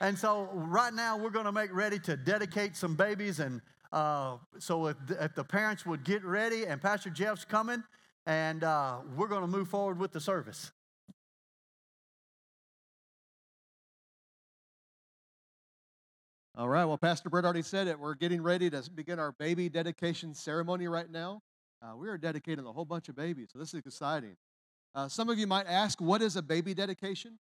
And so right now we're going to make ready to dedicate some babies. And uh, so if, if the parents would get ready, and Pastor Jeff's coming, and uh, we're going to move forward with the service. All right. Well, Pastor Brett already said it. We're getting ready to begin our baby dedication ceremony right now. Uh, we are dedicating a whole bunch of babies, so this is exciting. Uh, some of you might ask, what is a baby dedication?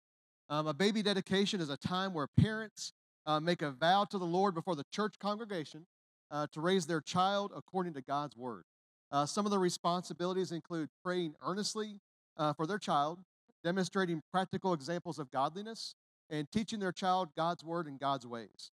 Um, a baby dedication is a time where parents uh, make a vow to the Lord before the church congregation uh, to raise their child according to God's word. Uh, some of the responsibilities include praying earnestly uh, for their child, demonstrating practical examples of godliness, and teaching their child God's word and God's ways.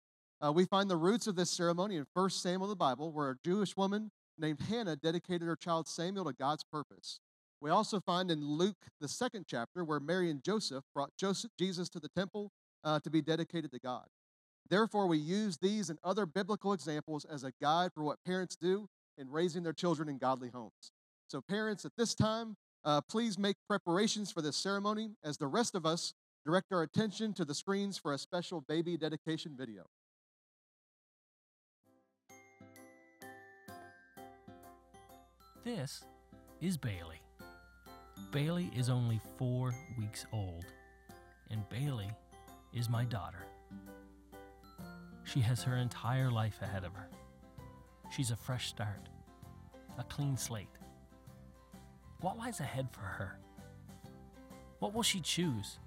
Uh, we find the roots of this ceremony in 1 Samuel, the Bible, where a Jewish woman named Hannah dedicated her child Samuel to God's purpose. We also find in Luke, the second chapter, where Mary and Joseph brought Joseph, Jesus to the temple uh, to be dedicated to God. Therefore, we use these and other biblical examples as a guide for what parents do in raising their children in godly homes. So, parents, at this time, uh, please make preparations for this ceremony as the rest of us direct our attention to the screens for a special baby dedication video. This is Bailey. Bailey is only four weeks old, and Bailey is my daughter. She has her entire life ahead of her. She's a fresh start, a clean slate. What lies ahead for her? What will she choose?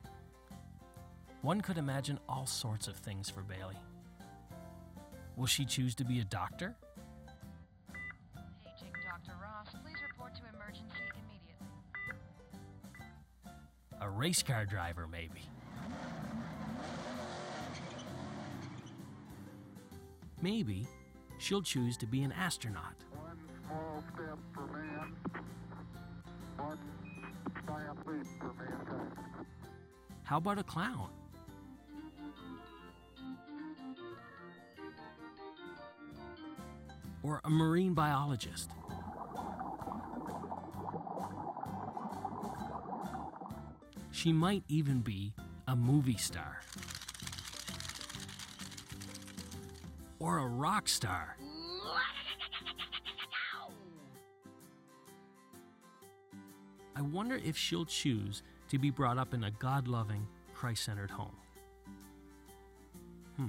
One could imagine all sorts of things for Bailey. Will she choose to be a doctor? Race car driver, maybe. Maybe she'll choose to be an astronaut. Man. How about a clown? Or a marine biologist? She might even be a movie star. Or a rock star. I wonder if she'll choose to be brought up in a God loving, Christ centered home. Hmm.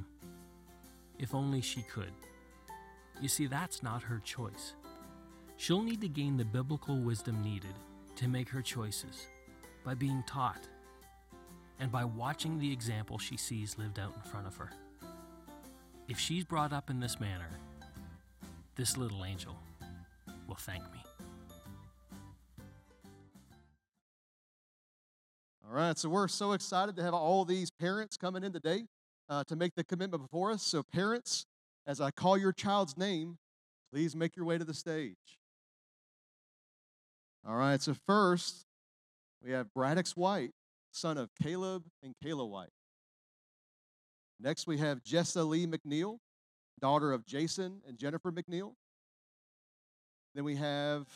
If only she could. You see, that's not her choice. She'll need to gain the biblical wisdom needed to make her choices by being taught and by watching the example she sees lived out in front of her. If she's brought up in this manner, this little angel will thank me. All right, so we're so excited to have all these parents coming in today uh, to make the commitment before us. So, parents, as I call your child's name, please make your way to the stage. All right, so first, we have Braddox White, son of Caleb and Kayla White. Next, we have Jessa Lee McNeil, daughter of Jason and Jennifer McNeil. Then we have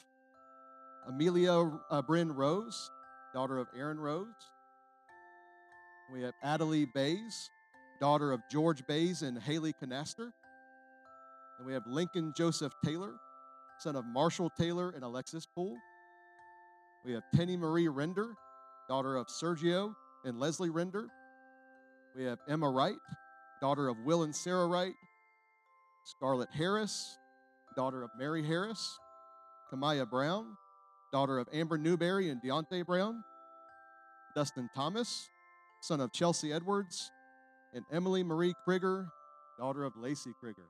Amelia uh, Bryn Rose, daughter of Aaron Rose. We have Adelie Bays, daughter of George Bays and Haley Canaster. And we have Lincoln Joseph Taylor, son of Marshall Taylor and Alexis Poole. We have Penny Marie Render, daughter of Sergio and Leslie Render. We have Emma Wright, daughter of Will and Sarah Wright. Scarlett Harris, daughter of Mary Harris. Kamaya Brown, daughter of Amber Newberry and Deontay Brown. Dustin Thomas, son of Chelsea Edwards. And Emily Marie Krieger, daughter of Lacey Krieger.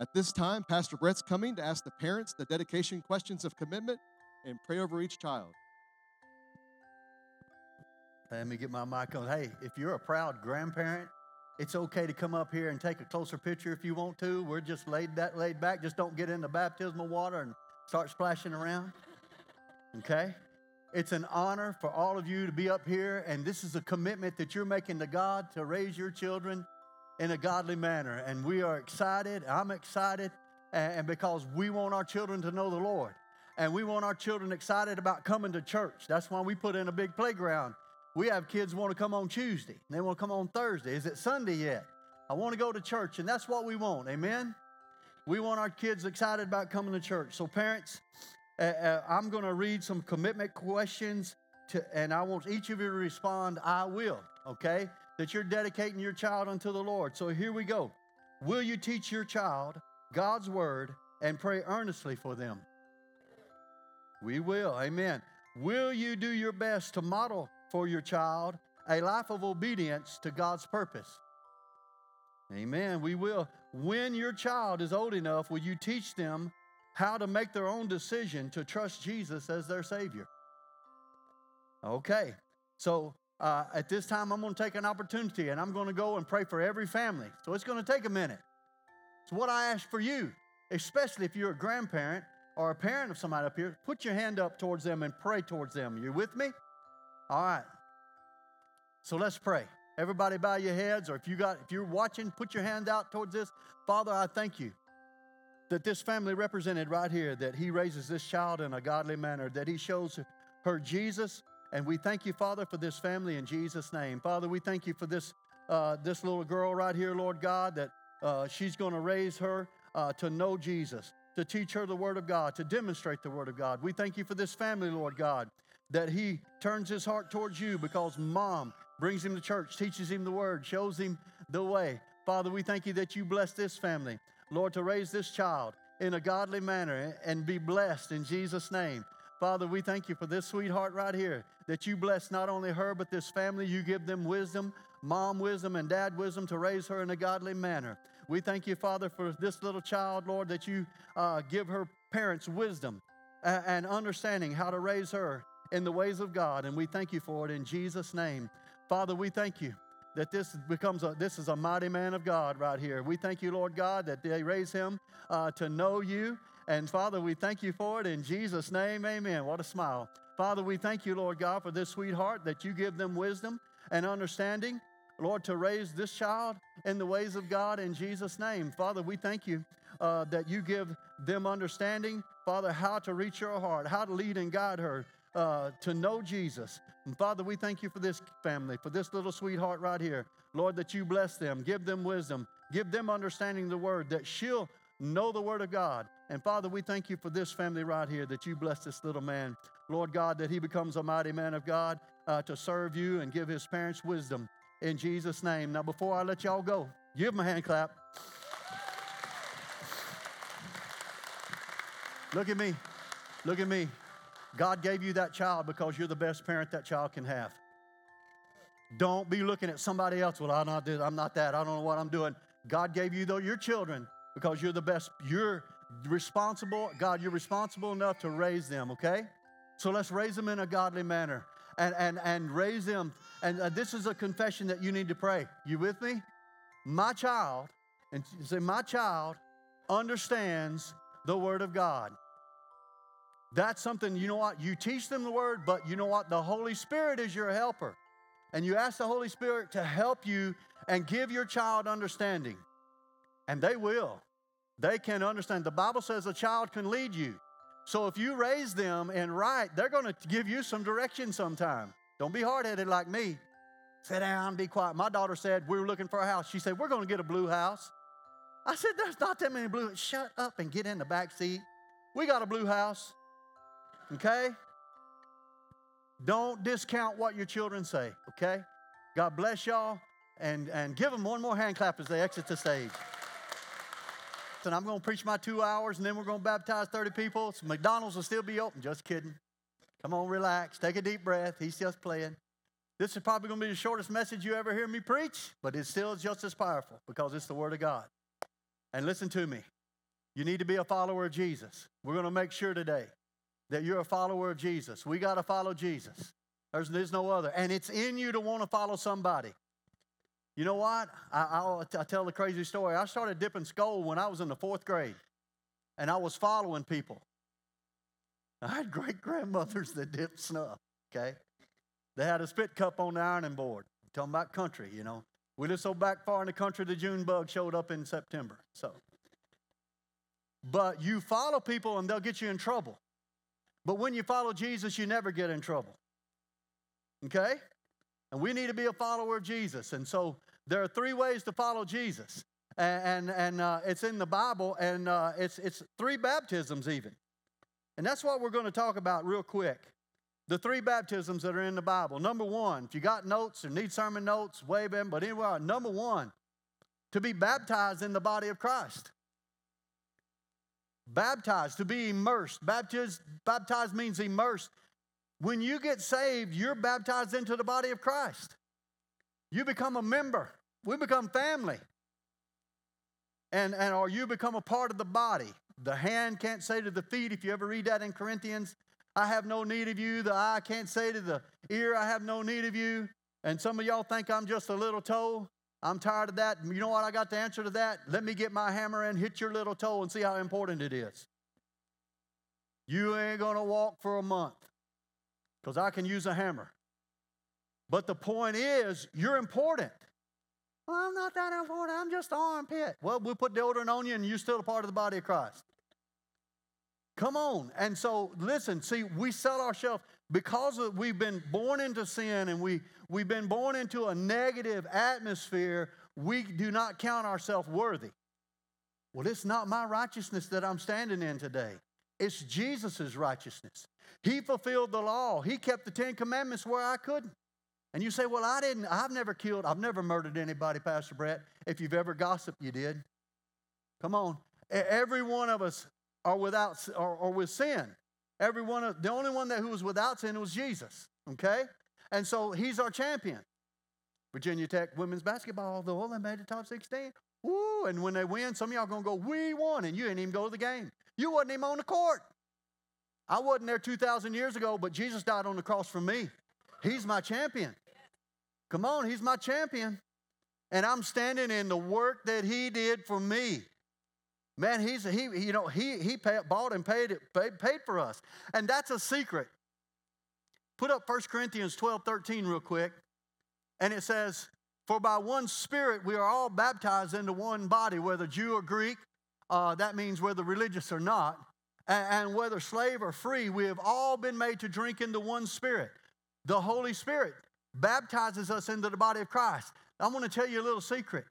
At this time, Pastor Brett's coming to ask the parents the dedication questions of commitment and pray over each child. Let me get my mic on. Hey, if you're a proud grandparent, it's okay to come up here and take a closer picture if you want to. We're just laid that laid back. Just don't get in the baptismal water and start splashing around. Okay? It's an honor for all of you to be up here, and this is a commitment that you're making to God to raise your children in a godly manner. And we are excited. I'm excited, and because we want our children to know the Lord. And we want our children excited about coming to church. That's why we put in a big playground We have kids want to come on Tuesday, they want to come on Thursday. Is it Sunday yet? I want to go to church, and that's what we want. Amen. We want our kids excited about coming to church. So, parents, uh, uh, I'm going to read some commitment questions, to, and I want each of you to respond, I will, okay? That you're dedicating your child unto the Lord. So, here we go. Will you teach your child God's word and pray earnestly for them? We will, amen. Will you do your best to model for your child a life of obedience to God's purpose? Amen. We will. When your child is old enough, will you teach them how to make their own decision to trust Jesus as their Savior? Okay. So uh, at this time, I'm going to take an opportunity and I'm going to go and pray for every family. So it's going to take a minute. So, what I ask for you, especially if you're a grandparent or a parent of somebody up here, put your hand up towards them and pray towards them. You with me? All right. So let's pray. Everybody bow your heads, or if you got if you're watching, put your hand out towards this. Father, I thank you that this family represented right here, that he raises this child in a godly manner, that he shows her Jesus. And we thank you, Father, for this family in Jesus' name. Father, we thank you for this uh, this little girl right here, Lord God, that uh, she's going to raise her uh, to know Jesus, to teach her the Word of God, to demonstrate the Word of God. We thank you for this family, Lord God, that he turns his heart towards you because mom brings him to church, teaches him the Word, shows him the way. Father, we thank you that you bless this family, Lord, to raise this child in a godly manner and be blessed in Jesus' name. Father, we thank you for this sweetheart right here, that you bless not only her, but this family. You give them wisdom, mom wisdom, and dad wisdom to raise her in a godly manner. We thank you, Father, for this little child, Lord, that you uh, give her parents wisdom and understanding how to raise her in the ways of God. And we thank you for it in Jesus' name. Father, we thank you that this becomes a this is a mighty man of God right here. We thank you, Lord God, that they raise him uh, to know you. And Father, we thank you for it in Jesus' name. Amen. What a smile. Father, we thank you, Lord God, for this sweetheart that you give them wisdom and understanding. Lord, to raise this child in the ways of God in Jesus' name. Father, we thank you uh, that you give them understanding, Father, how to reach her heart, how to lead and guide her uh, to know Jesus. And Father, we thank you for this family, for this little sweetheart right here. Lord, that you bless them, give them wisdom, give them understanding the word, that she'll know the word of God. And Father, we thank you for this family right here, that you bless this little man. Lord God, that he becomes a mighty man of God uh, to serve you and give his parents wisdom in Jesus' name. Now, before I let y'all go, give them a hand clap. Look at me. Look at me. God gave you that child because you're the best parent that child can have. Don't be looking at somebody else. Well, I'm not, I'm not that. I don't know what I'm doing. God gave you though your children because you're the best. You're responsible. God, you're responsible enough to raise them. Okay, so let's raise them in a godly manner and and and raise them. And uh, this is a confession that you need to pray. You with me? My child, and say, my child understands the Word of God. That's something, you know what? You teach them the word, but you know what? The Holy Spirit is your helper. And you ask the Holy Spirit to help you and give your child understanding. And they will. They can understand. The Bible says a child can lead you. So if you raise them and right, they're going to give you some direction sometime. Don't be hard headed like me. Sit down, be quiet. My daughter said, We were looking for a house. She said, We're going to get a blue house. I said, There's not that many blue. Shut up and get in the back seat. We got a blue house. Okay? Don't discount what your children say, okay? God bless y'all and, and give them one more hand clap as they exit the stage. And I'm going to preach my two hours and then we're going to baptize 30 people. So McDonald's will still be open. Just kidding. Come on, relax. Take a deep breath. He's just playing. This is probably going to be the shortest message you ever hear me preach, but it's still just as powerful because it's the Word of God. And listen to me. You need to be a follower of Jesus. We're going to make sure today that you're a follower of Jesus. We got to follow Jesus. There's, there's no other. And it's in you to want to follow somebody. You know what? I, I'll, I'll tell the crazy story. I started dipping Skoal when I was in the fourth grade, and I was following people. I had great grandmothers that dipped snuff, okay? They had a spit cup on the ironing board. I'm talking about country, you know. We lived so back far in the country, the June bug showed up in September. So, but you follow people and they'll get you in trouble. But when you follow Jesus, you never get in trouble. Okay? And we need to be a follower of Jesus. And so there are three ways to follow Jesus. And, and, and uh, it's in the Bible, and uh, it's, it's three baptisms even. And that's what we're going to talk about real quick. The three baptisms that are in the Bible. Number one, if you got notes or need sermon notes, wave them. But anyway, number one, to be baptized in the body of Christ. Baptized, to be immersed. Baptized, baptized means immersed. When you get saved, you're baptized into the body of Christ. You become a member. We become family. And, and or you become a part of the body. The hand can't say to the feet, if you ever read that in Corinthians, I have no need of you. The eye can't say to the ear, I have no need of you. And some of y'all think I'm just a little toe. I'm tired of that. You know what? I got the answer to that. Let me get my hammer and hit your little toe and see how important it is. You ain't going to walk for a month because I can use a hammer. But the point is, you're important. Well, I'm not that important. I'm just armpit. Well, we put deodorant on you and you're still a part of the body of Christ. Come on. And so, listen, see, we sell ourselves because of, we've been born into sin and we, we've been born into a negative atmosphere, we do not count ourselves worthy. Well, it's not my righteousness that I'm standing in today. It's Jesus' righteousness. He fulfilled the law. He kept the Ten Commandments where I couldn't. And you say, Well, I didn't, I've never killed, I've never murdered anybody, Pastor Brett. If you've ever gossiped, you did. Come on. Every one of us are without or, or with sin. Every one of the only one that who was without sin was Jesus. Okay? And so he's our champion. Virginia Tech women's basketball, though they made the top 16. Woo! And when they win, some of y'all gonna go, we won, and you didn't even go to the game. You wasn't even on the court. I wasn't there 2,000 years ago, but Jesus died on the cross for me. He's my champion. Come on, he's my champion. And I'm standing in the work that he did for me. Man, he's he you know he he pay, bought and paid it paid, paid for us, and that's a secret. Put up 1 Corinthians 12, 13 real quick, and it says, "For by one Spirit we are all baptized into one body, whether Jew or Greek. Uh, that means whether religious or not, and, and whether slave or free, we have all been made to drink into one Spirit. The Holy Spirit baptizes us into the body of Christ. I want to tell you a little secret.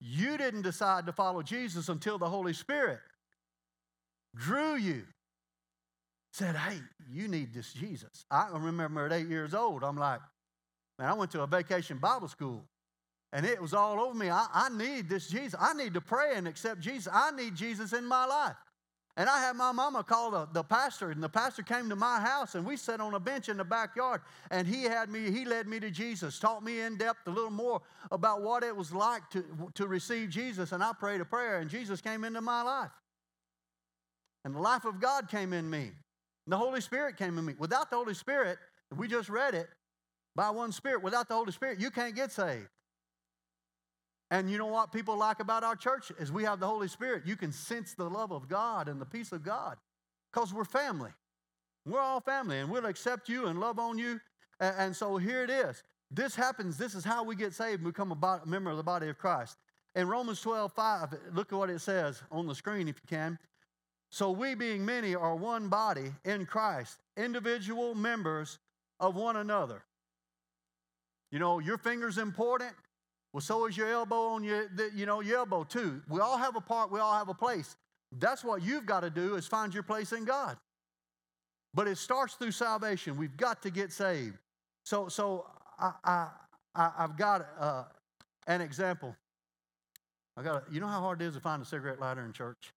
You didn't decide to follow Jesus until the Holy Spirit drew you. Said, hey, you need this Jesus. I remember at eight years old, I'm like, man, I went to a vacation Bible school and it was all over me. I, I need this Jesus. I need to pray and accept Jesus. I need Jesus in my life. And I had my mama call the, the pastor, and the pastor came to my house, and we sat on a bench in the backyard, and he had me, he led me to Jesus, taught me in depth a little more about what it was like to, to receive Jesus, and I prayed a prayer, and Jesus came into my life. And the life of God came in me. And The Holy Spirit came in me. Without the Holy Spirit, we just read it, by one Spirit, without the Holy Spirit, you can't get saved. And you know what people like about our church is we have the Holy Spirit. You can sense the love of God and the peace of God because we're family. We're all family, and we'll accept you and love on you. And, so here it is. This happens. This is how we get saved and become a member of the body of Christ. In Romans 12, 5, look at what it says on the screen if you can. So we, being many, are one body in Christ, individual members of one another. You know, your finger's important, well, so is your elbow on your, you know, your elbow too. We all have a part, we all have a place. That's what you've got to do is find your place in God. But it starts through salvation. We've got to get saved. So, so I, I, have got uh, an example. I got, a, you know how hard it is to find a cigarette lighter in church.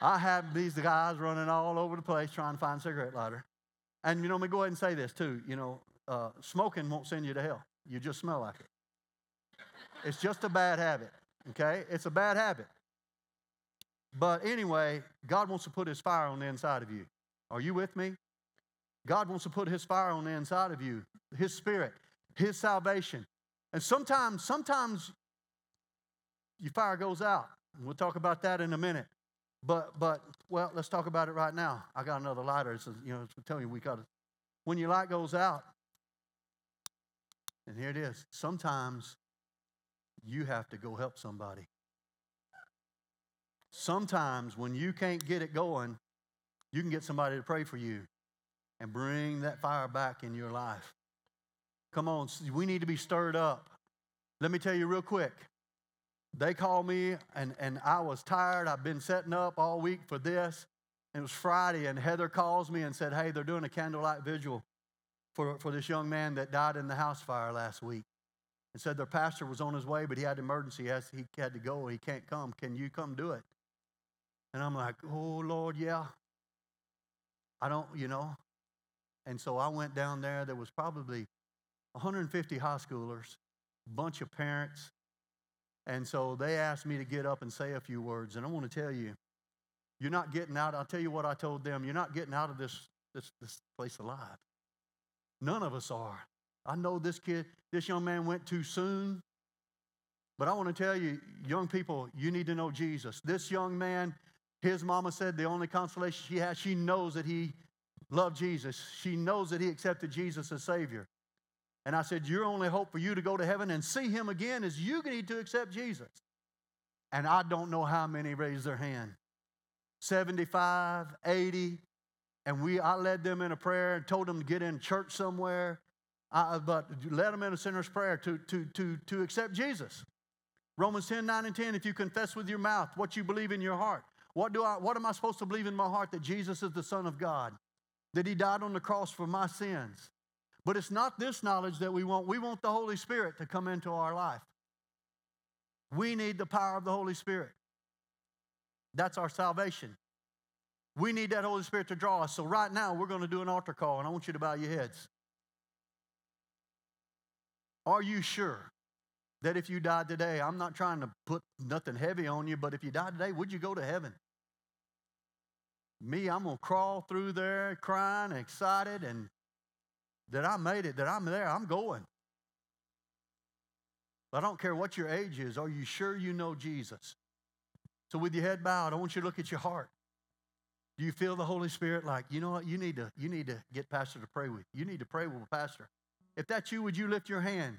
I have these guys running all over the place trying to find a cigarette lighter. And you know, let me go ahead and say this too. You know, uh, smoking won't send you to hell. You just smell like it. It's just a bad habit, okay? It's a bad habit. But anyway, God wants to put his fire on the inside of you. Are you with me? God wants to put his fire on the inside of you, his spirit, his salvation. And sometimes, sometimes your fire goes out. We'll talk about that in a minute. But, but, well, let's talk about it right now. I got another lighter. It's, you know, it's telling you we got. When your light goes out, here it is. Sometimes you have to go help somebody. Sometimes when you can't get it going, you can get somebody to pray for you and bring that fire back in your life. Come on, we need to be stirred up. Let me tell you real quick. They called me, and, and I was tired. I've been setting up all week for this. It was Friday, and Heather calls me and said, Hey, they're doing a candlelight vigil for, for this young man that died in the house fire last week. And said their pastor was on his way, but he had an emergency. He, has, he had to go. He can't come. Can you come do it? And I'm like, Oh, Lord, yeah. I don't, you know. And so I went down there. There was probably 150 high schoolers, a bunch of parents. And so they asked me to get up and say a few words. And I want to tell you, you're not getting out. I'll tell you what I told them. You're not getting out of this, this, this place alive. None of us are. I know this kid, this young man went too soon. But I want to tell you, young people, you need to know Jesus. This young man, his mama said the only consolation she has, she knows that he loved Jesus. She knows that he accepted Jesus as Savior. And I said, Your only hope for you to go to heaven and see him again is you need to accept Jesus. And I don't know how many raised their hand 75, 80. And we, I led them in a prayer and told them to get in church somewhere. I, but led them in a sinner's prayer to, to, to, to accept Jesus. Romans 10, 9, and 10, if you confess with your mouth what you believe in your heart, what, do I, what am I supposed to believe in my heart? That Jesus is the Son of God, that He died on the cross for my sins. But it's not this knowledge that we want. We want the Holy Spirit to come into our life. We need the power of the Holy Spirit. That's our salvation. We need that Holy Spirit to draw us. So, right now, we're going to do an altar call, and I want you to bow your heads. Are you sure that if you died today, I'm not trying to put nothing heavy on you, but if you died today, would you go to heaven? Me, I'm going to crawl through there crying, excited, and that I made it, that I'm there, I'm going. I don't care what your age is. Are you sure you know Jesus? So, with your head bowed, I want you to look at your heart. Do you feel the Holy Spirit like, you know what, you need to, you need to get Pastor to pray with you. Need to pray with a pastor. If that's you, would you lift your hand?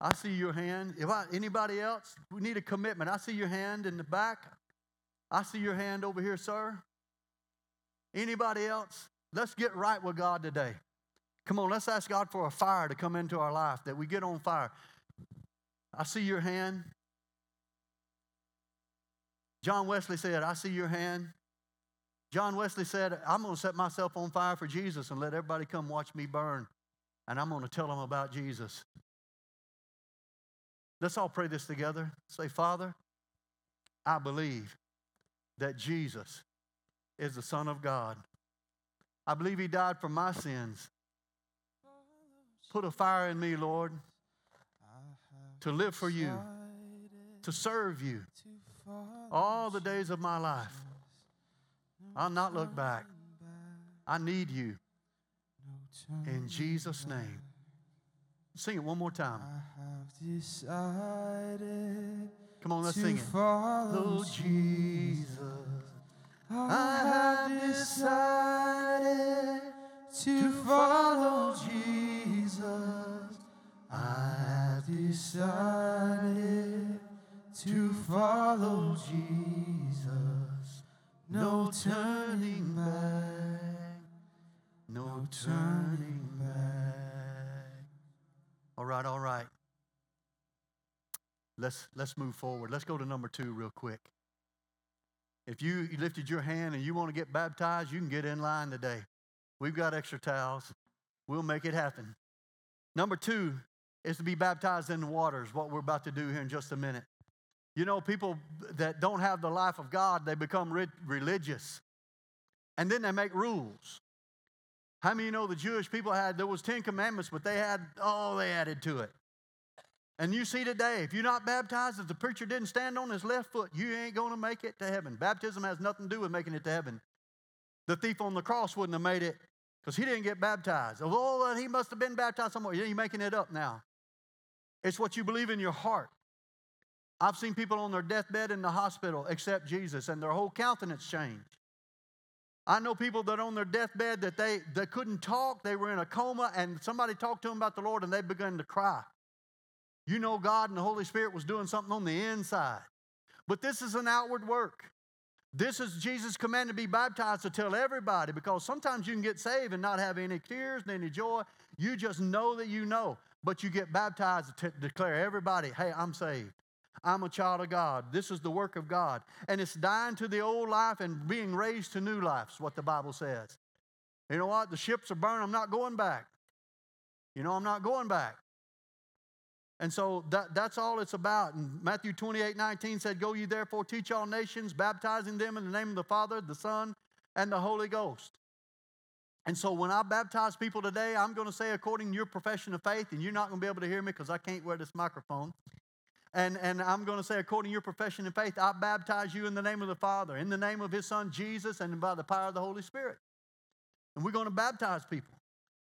I see your hand. If I, anybody else, we need a commitment. I see your hand in the back. I see your hand over here, sir. Anybody else? Let's get right with God today. Come on, let's ask God for a fire to come into our life, that we get on fire. I see your hand. John Wesley said, I see your hand. John Wesley said, I'm going to set myself on fire for Jesus and let everybody come watch me burn. And I'm going to tell them about Jesus. Let's all pray this together. Say, Father, I believe that Jesus is the Son of God. I believe He died for my sins. Put a fire in me, Lord, to live for you, to serve you all the days of my life. I'll not look back. I need you. In Jesus' name. Sing it one more time. Come on, let's sing it. follow Jesus. I have decided to follow Jesus. I have decided to follow Jesus. No turning back. No turning back. All right, all right. Let's let's move forward. Let's go to number two real quick. If you, you lifted your hand and you want to get baptized, you can get in line today. We've got extra towels. We'll make it happen. Number two is to be baptized in the waters, what we're about to do here in just a minute. You know, people that don't have the life of God, they become re- religious. And then they make rules. How many you know the Jewish people had, there was 10 commandments, but they had, oh, they added to it. And you see today, if you're not baptized, if the preacher didn't stand on his left foot, you ain't going to make it to heaven. Baptism has nothing to do with making it to heaven. The thief on the cross wouldn't have made it because he didn't get baptized. Oh, he must have been baptized somewhere. Yeah, You're making it up now. It's what you believe in your heart. I've seen people on their deathbed in the hospital accept Jesus and their whole countenance changed. I know people that on their deathbed that they, they couldn't talk, they were in a coma, and somebody talked to them about the Lord and they began to cry. You know God and the Holy Spirit was doing something on the inside. But this is an outward work. This is Jesus' command to be baptized to tell everybody because sometimes you can get saved and not have any tears and any joy. You just know that you know. but you get baptized to declare everybody, hey, I'm saved. I'm a child of God. This is the work of God. And it's dying to the old life and being raised to new life, is what the Bible says. You know what? The ships are burning. I'm not going back. You know, I'm not going back. And so that, that's all it's about. And Matthew 28 19 said, Go ye therefore, teach all nations, baptizing them in the name of the Father, the Son, and the Holy Ghost. And so when I baptize people today, I'm going to say according to your profession of faith, and you're not going to be able to hear me because I can't wear this microphone. And, and I'm going to say, according to your profession and faith, I baptize you in the name of the Father, in the name of His Son Jesus, and by the power of the Holy Spirit. And we're going to baptize people.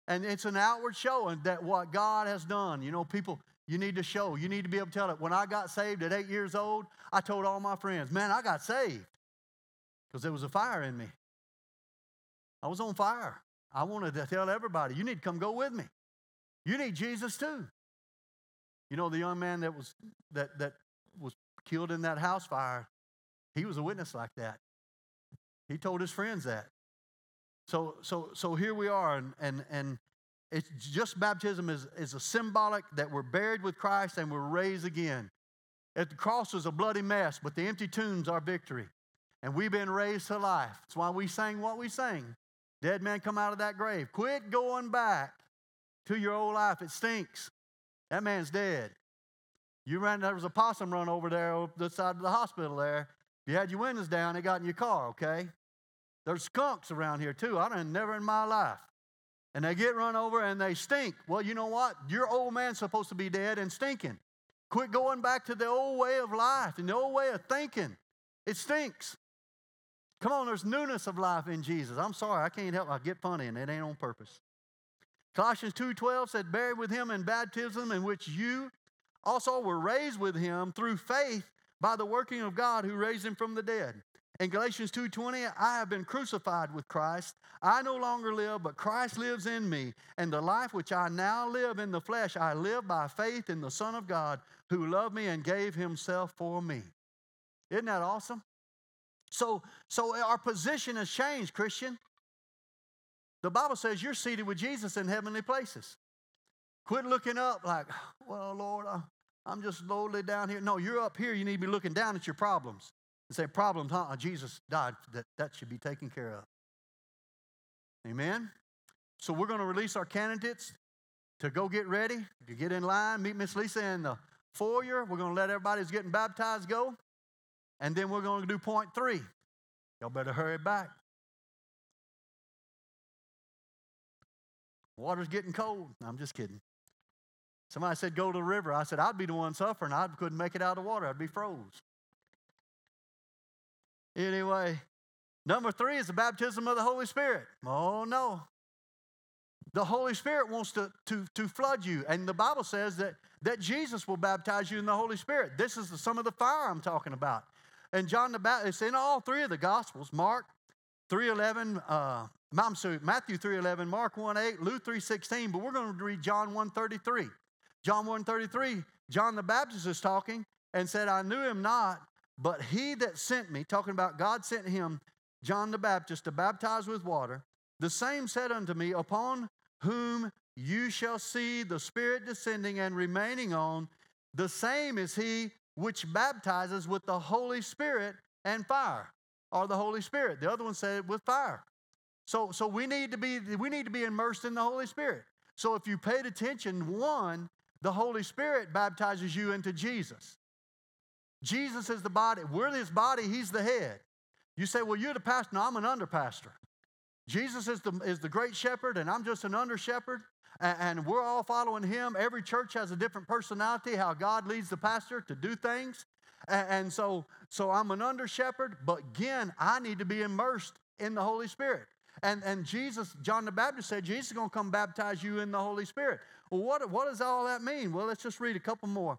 And it's an outward showing that what God has done. You know, people, you need to show. You need to be able to tell it. When I got saved at eight years old, I told all my friends, man, I got saved because there was a fire in me. I was on fire. I wanted to tell everybody, you need to come go with me. You need Jesus too. You know, the young man that was that that was killed in that house fire, he was a witness like that. He told his friends that. So so so here we are, and and and it's just baptism is, is a symbolic that we're buried with Christ and we're raised again. At the cross was a bloody mess, but the empty tomb's our victory. And we've been raised to life. That's why we sang what we sang. Dead man come out of that grave. Quit going back to your old life. It stinks. That man's dead. You ran, there was a possum run over there over the side of the hospital there. You had your windows down, it got in your car, okay? There's skunks around here too. I done never in my life. And they get run over and they stink. Well, you know what? Your old man's supposed to be dead and stinking. Quit going back to the old way of life and the old way of thinking. It stinks. Come on, there's newness of life in Jesus. I'm sorry, I can't help. I get funny, and it ain't on purpose. Colossians 2:12 said, "Buried with him in baptism, in which you also were raised with him through faith by the working of God who raised him from the dead." In Galatians 2:20, I have been crucified with Christ. I no longer live, but Christ lives in me. And the life which I now live in the flesh, I live by faith in the Son of God who loved me and gave himself for me. Isn't that awesome? So, so our position has changed, Christian. The Bible says you're seated with Jesus in heavenly places. Quit looking up like, well, Lord, I'm just lowly down here. No, you're up here. You need to be looking down at your problems and say, problems, huh? Jesus died. That, that should be taken care of. Amen? So we're going to release our candidates to go get ready, to get in line, meet Miss Lisa in the foyer. We're going to let everybody who's getting baptized go. And then we're going to do point three. Y'all better hurry back. Water's getting cold. I'm just kidding. Somebody said, go to the river. I said, I'd be the one suffering. I couldn't make it out of water. I'd be froze. Anyway, number three is the baptism of the Holy Spirit. Oh, no. The Holy Spirit wants to, to, to flood you. And the Bible says that, that Jesus will baptize you in the Holy Spirit. This is the, some of the fire I'm talking about. And John the Baptist, in all three of the Gospels, Mark 3.11, uh, I'm sorry, Matthew 3.11, Mark 1.8, Luke 3.16, but we're going to read John 1.33. John 1.33, John the Baptist is talking and said, I knew him not, but he that sent me, talking about God sent him, John the Baptist, to baptize with water, the same said unto me, Upon whom you shall see the Spirit descending and remaining on, the same is he which baptizes with the Holy Spirit and fire, or the Holy Spirit. The other one said with fire. So, so we need to be we need to be immersed in the Holy Spirit. So if you paid attention, one, the Holy Spirit baptizes you into Jesus. Jesus is the body. We're his body, he's the head. You say, well, you're the pastor. No, I'm an under pastor. Jesus is the, is the great shepherd, and I'm just an under shepherd, and, and we're all following him. Every church has a different personality, how God leads the pastor to do things. And, so, so I'm an under shepherd, but again, I need to be immersed in the Holy Spirit. And, and Jesus, John the Baptist said, Jesus is going to come baptize you in the Holy Spirit. Well, what, what does all that mean? Well, let's just read a couple more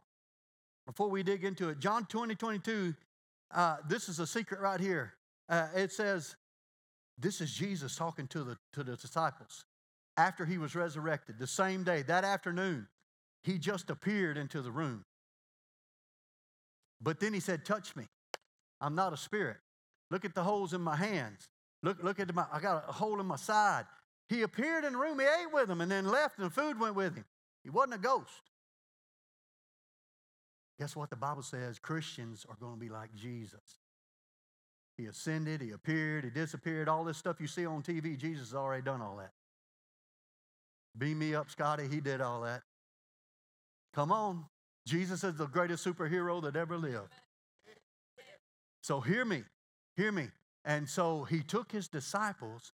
before we dig into it. John 20, 22, uh, this is a secret right here. Uh, it says, this is Jesus talking to the, to the disciples after he was resurrected. The same day, that afternoon, he just appeared into the room. But then he said, Touch me. I'm not a spirit. Look at the holes in my hands. Look, look at my, I got a hole in my side. He appeared in the room, he ate with them, and then left, and the food went with him. He wasn't a ghost. Guess what the Bible says? Christians are going to be like Jesus. He ascended, he appeared, he disappeared, all this stuff you see on TV, Jesus has already done all that. Beam me up, Scotty, he did all that. Come on. Jesus is the greatest superhero that ever lived. So hear me, hear me. And so he took his disciples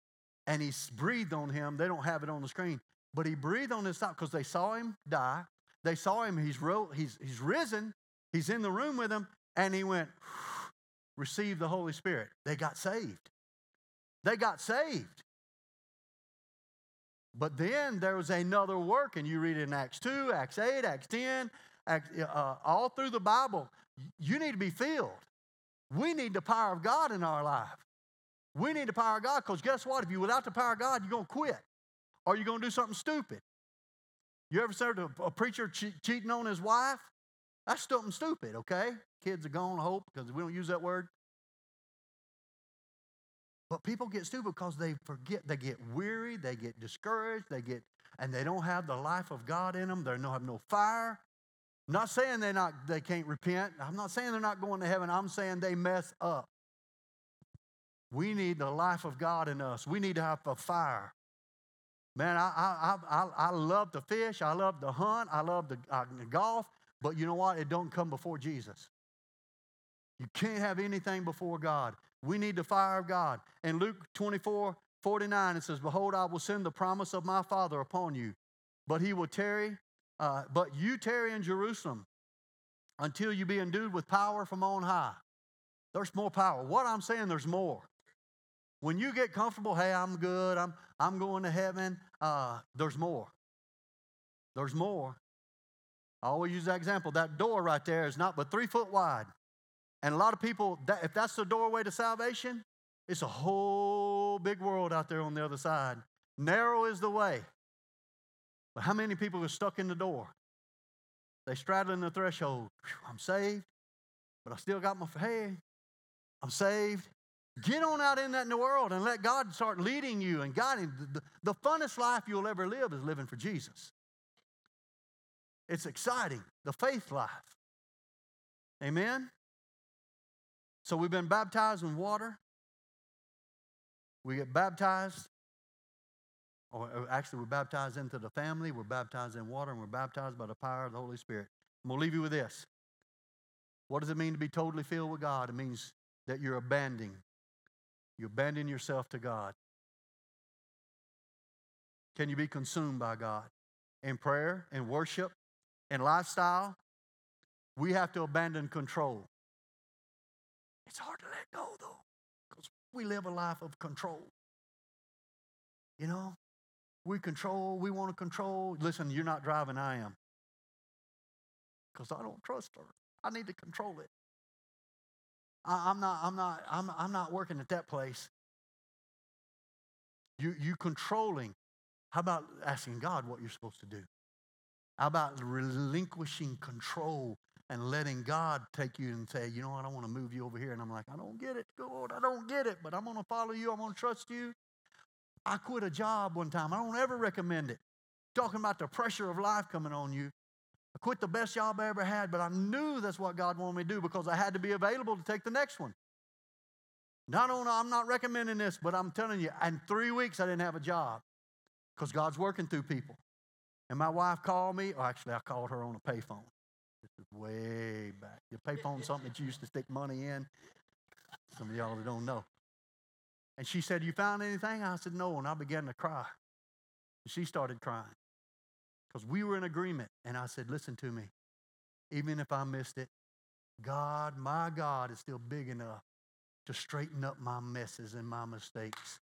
and he breathed on him. They don't have it on the screen, but he breathed on his disciples because they saw him die. They saw him, he's, he's, he's risen, he's in the room with them, and he went, receive the Holy Spirit. They got saved. They got saved. But then there was another work, and you read it in Acts 2, Acts 8, Acts 10, Acts, uh, all through the Bible. You need to be filled. We need the power of God in our life. We need the power of God because guess what? If you're without the power of God, you're going to quit or you're going to do something stupid. You ever heard a, a preacher che- cheating on his wife? That's something stupid, okay? Kids are gone, I hope, because we don't use that word. But people get stupid because they forget, they get weary, they get discouraged, they get, and they don't have the life of God in them. They don't have no fire. I'm not saying they not they can't repent. I'm not saying they're not going to heaven. I'm saying they mess up. We need the life of God in us. We need to have a fire. Man, I, I, I, I love to fish. I love to hunt. I love to uh, golf. But you know what? It don't come before Jesus. You can't have anything before God. We need the fire of God. In Luke 24, 49, it says, Behold, I will send the promise of my Father upon you, but he will tarry, uh, but you tarry in Jerusalem until you be endued with power from on high. There's more power. What I'm saying, there's more. When you get comfortable, hey, I'm good, I'm, I'm going to heaven, uh, there's more. There's more. I always use that example. That door right there is not but three foot wide. And a lot of people, that, if that's the doorway to salvation, it's a whole big world out there on the other side. Narrow is the way. But how many people are stuck in the door? They straddling the threshold. I'm saved, but I still got my hey, I'm saved. Get on out in that new world and let God start leading you and guiding. The, the, the funnest life you'll ever live is living for Jesus. It's exciting, the faith life. Amen? So we've been baptized in water. We get baptized, or uh, actually, we're baptized into the family, we're baptized in water, and we're baptized by the power of the Holy Spirit. I'm going to leave you with this. What does it mean to be totally filled with God? It means that you're abandoning. You abandon yourself to God. Can you be consumed by God? In prayer, in worship, in lifestyle, we have to abandon control. It's hard to let go, though, because we live a life of control. You know, we control, we want to control. Listen, you're not driving, I am. Because I don't trust her. I need to control it. I, am not, I'm not, I'm, I'm not working at that place. You, you controlling. How about asking God what you're supposed to do? How about relinquishing control and letting God take you and say, you know what, I want to move you over here. And I'm like, I don't get it, God, I don't get it, but I'm going to follow you. I'm going to trust you. I quit a job one time. I don't ever recommend it. Talking about the pressure of life coming on you. I quit the best job I ever had, but I knew that's what God wanted me to do because I had to be available to take the next one. Not only I'm not recommending this, but I'm telling you, in three weeks I didn't have a job because God's working through people. And my wife called me, or actually I called her on a payphone. This is way back. Your payphone something that you used to stick money in. Some of y'all that don't know. And she said, You found anything? I said, No. And I began to cry. And she started crying because we were in agreement. And I said, Listen to me. Even if I missed it, God, my God, is still big enough to straighten up my messes and my mistakes.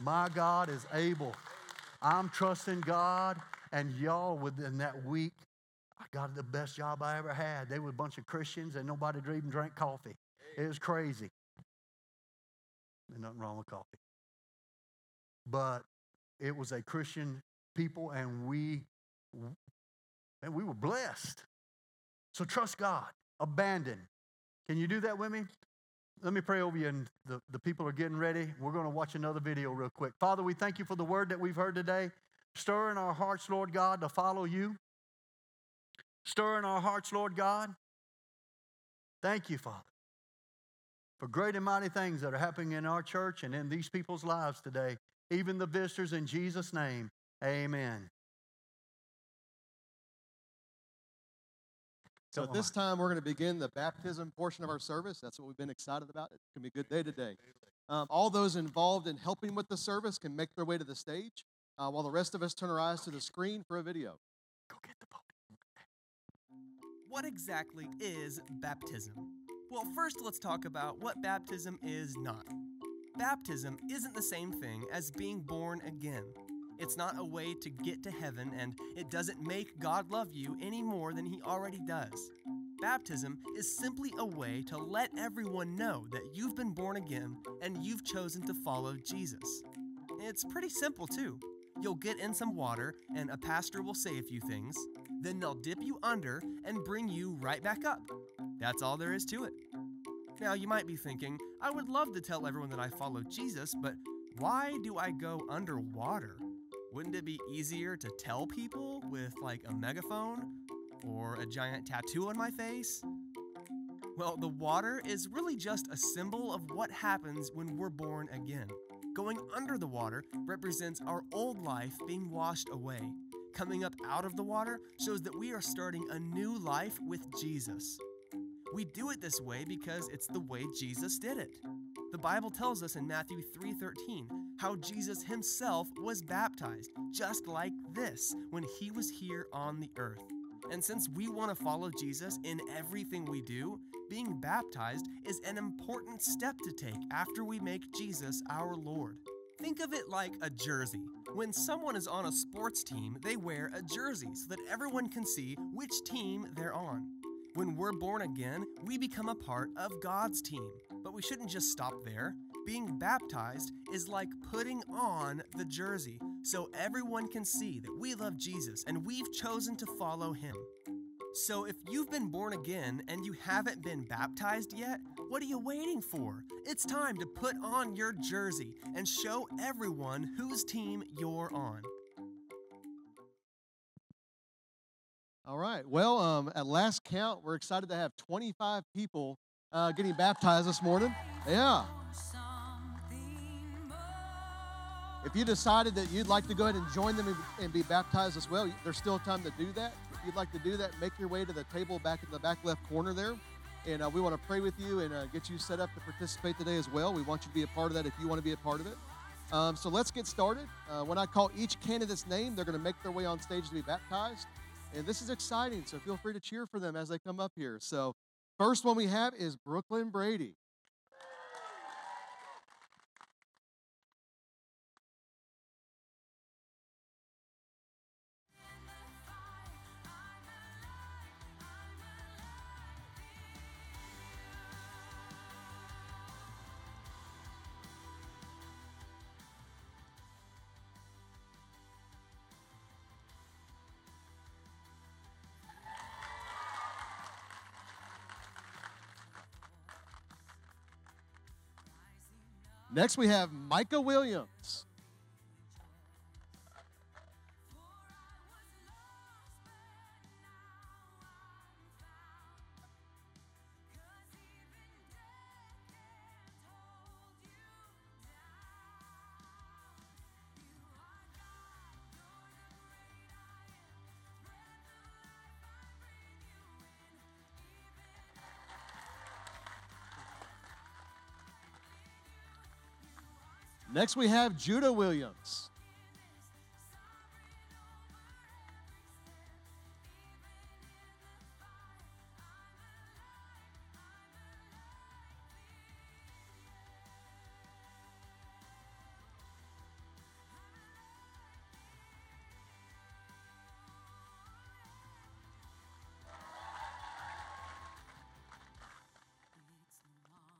My God is able. I'm trusting God. And y'all, within that week, I got the best job I ever had. They were a bunch of Christians and nobody even drank coffee. It was crazy. There's nothing wrong with coffee. But it was a Christian people and we and we were blessed. So trust God. Abandon. Can you do that with me? Let me pray over you, and the, the people are getting ready. We're going to watch another video real quick. Father, we thank you for the word that we've heard today. Stir in our hearts, Lord God, to follow you. Stir in our hearts, Lord God. Thank you, Father, for great and mighty things that are happening in our church and in these people's lives today, even the visitors in Jesus' name. Amen. So at this time, we're going to begin the baptism portion of our service. That's what we've been excited about. It's going to be a good day today. Um, all those involved in helping with the service can make their way to the stage, uh, while the rest of us turn our eyes to the screen for a video. Go get the boat. What exactly is baptism? Well, first let's talk about what baptism is not. Baptism isn't the same thing as being born again. It's not a way to get to heaven, and it doesn't make God love you any more than He already does. Baptism is simply a way to let everyone know that you've been born again and you've chosen to follow Jesus. It's pretty simple, too. You'll get in some water, and a pastor will say a few things. Then they'll dip you under and bring you right back up. That's all there is to it. Now, you might be thinking, I would love to tell everyone that I follow Jesus, but why do I go underwater? Wouldn't it be easier to tell people with like a megaphone or a giant tattoo on my face? Well, the water is really just a symbol of what happens when we're born again. Going under the water represents our old life being washed away. Coming up out of the water shows that we are starting a new life with Jesus. We do it this way because it's the way Jesus did it. The Bible tells us in Matthew 3:13 how Jesus himself was baptized just like this when he was here on the earth. And since we want to follow Jesus in everything we do, being baptized is an important step to take after we make Jesus our Lord. Think of it like a jersey. When someone is on a sports team, they wear a jersey so that everyone can see which team they're on. When we're born again, we become a part of God's team. But we shouldn't just stop there. Being baptized is like putting on the jersey so everyone can see that we love Jesus and we've chosen to follow him. So if you've been born again and you haven't been baptized yet, what are you waiting for? It's time to put on your jersey and show everyone whose team you're on. All right. Well, um, at last count, we're excited to have 25 people uh, getting baptized this morning. Yeah. If you decided that you'd like to go ahead and join them and- be baptized as well, there's still time to do that. If you'd like to do that, make your way to the table back in the back left corner there. And uh, we want to pray with you and uh, get you set up to participate today as well. We want you to be a part of that if you want to be a part of it. Um, so let's get started. Uh, when I call each candidate's name, they're going to make their way on stage to be baptized. And this is exciting, so feel free to cheer for them as they come up here. So, first one we have is Brooklyn Brady. Next, we have Micah Williams. Next, we have Judah Williams.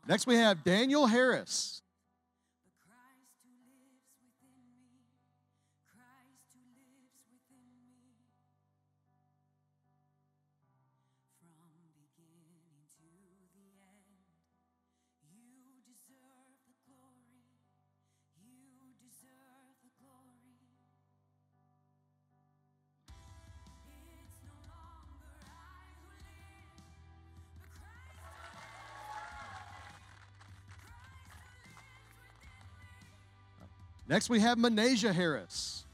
Next, we have Daniel Harris. Next, we have Manasia Harris.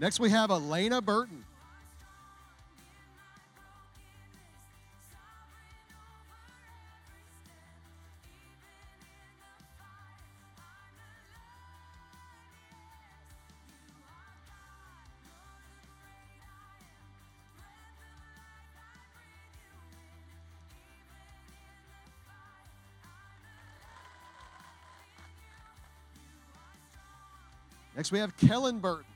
Next, we have Elena Burton. Next, we have Kellen Burton.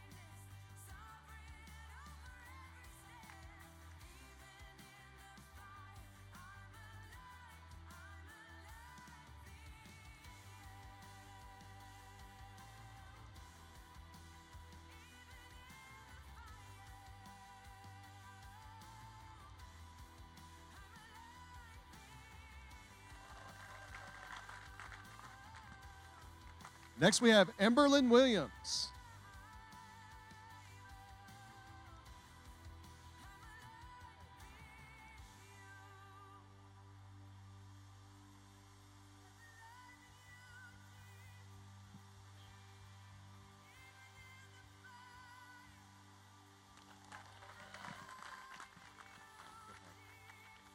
Next, we have Emberlyn Williams.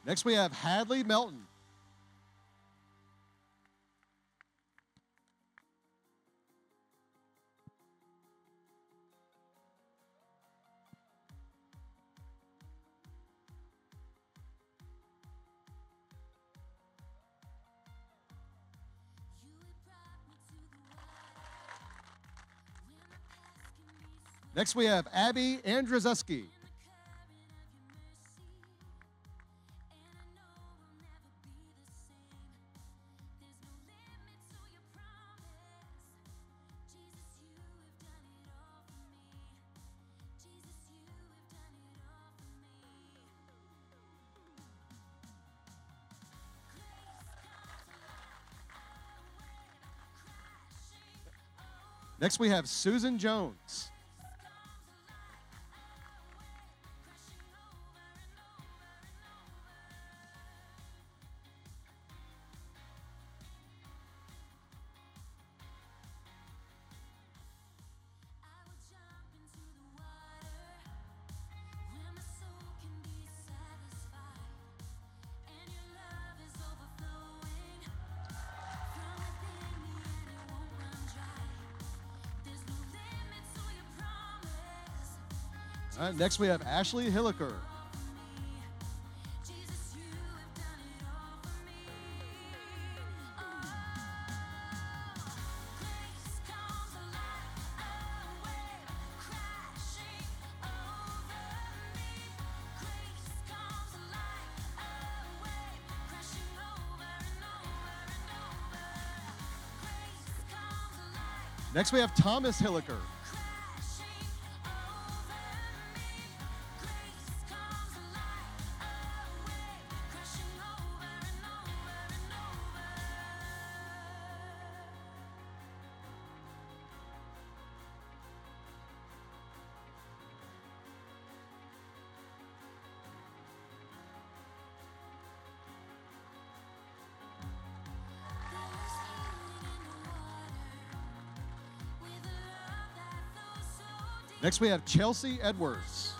Next, we have Hadley Melton. Next, we have Abby Andrzejewski. Next, we have Susan Jones. Next, we have Ashley Hilliker. Next, we have Thomas Hilliker. Next, we have Chelsea Edwards.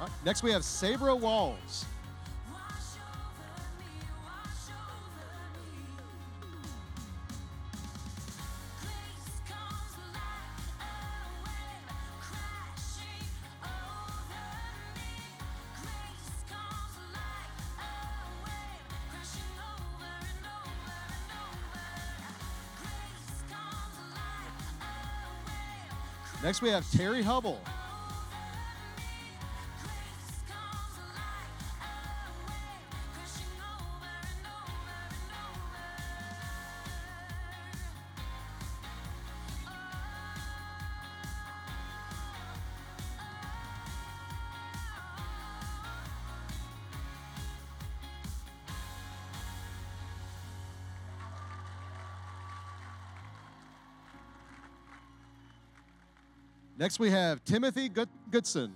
Uh, next, we have Sabra Walls. Next, we have Terry Hubble. Over we have Timothy the water.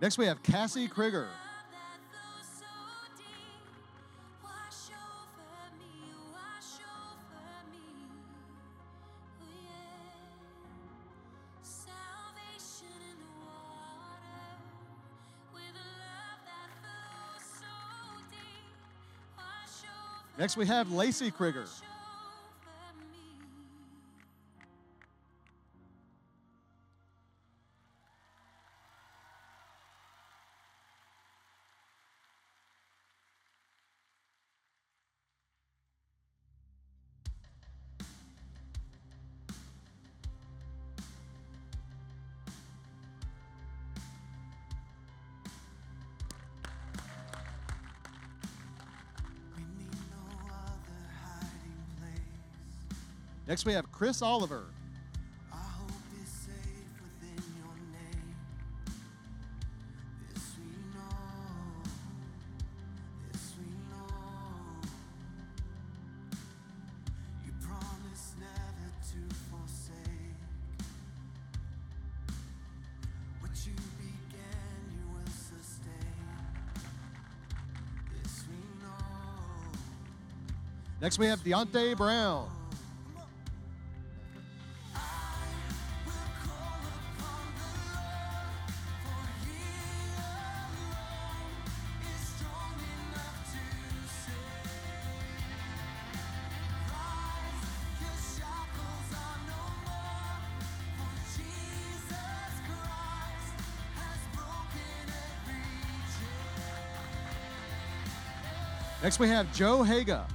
Next, we have Cassie Krieger. Next, we have Lacey Krieger. Will we have Chris Oliver. Next, we have Deontay Brown. Next, we have Joe Haga.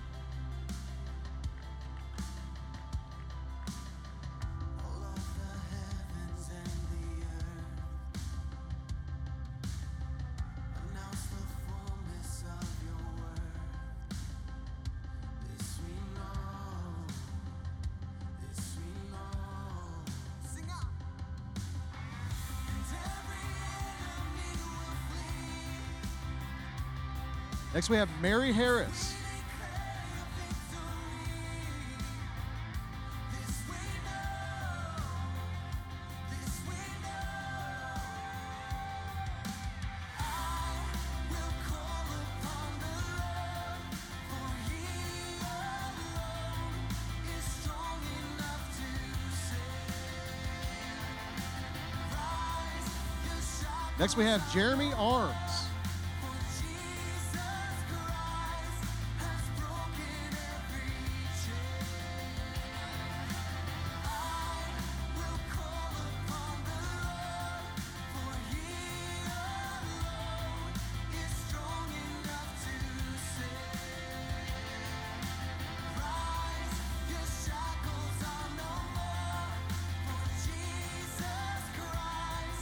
Next, we have Mary Harris. Next, we have Jeremy Arms.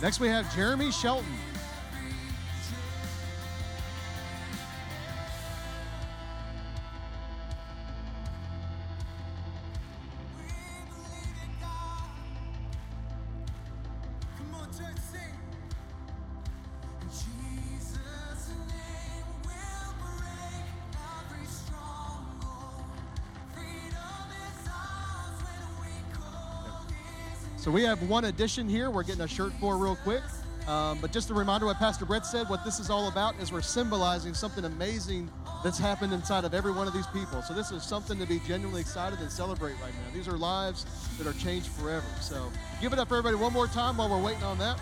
Next, we have Jeremy Shelton. Have one addition here. We're getting a shirt for real quick. Um, but just a reminder what Pastor Brett said, what this is all about is we're symbolizing something amazing that's happened inside of every one of these people. So this is something to be genuinely excited and celebrate right now. These are lives that are changed forever. So give it up for everybody one more time while we're waiting on that.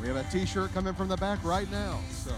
We have a t-shirt coming from the back right now. So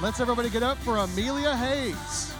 let's everybody get up for Amelia Hayes.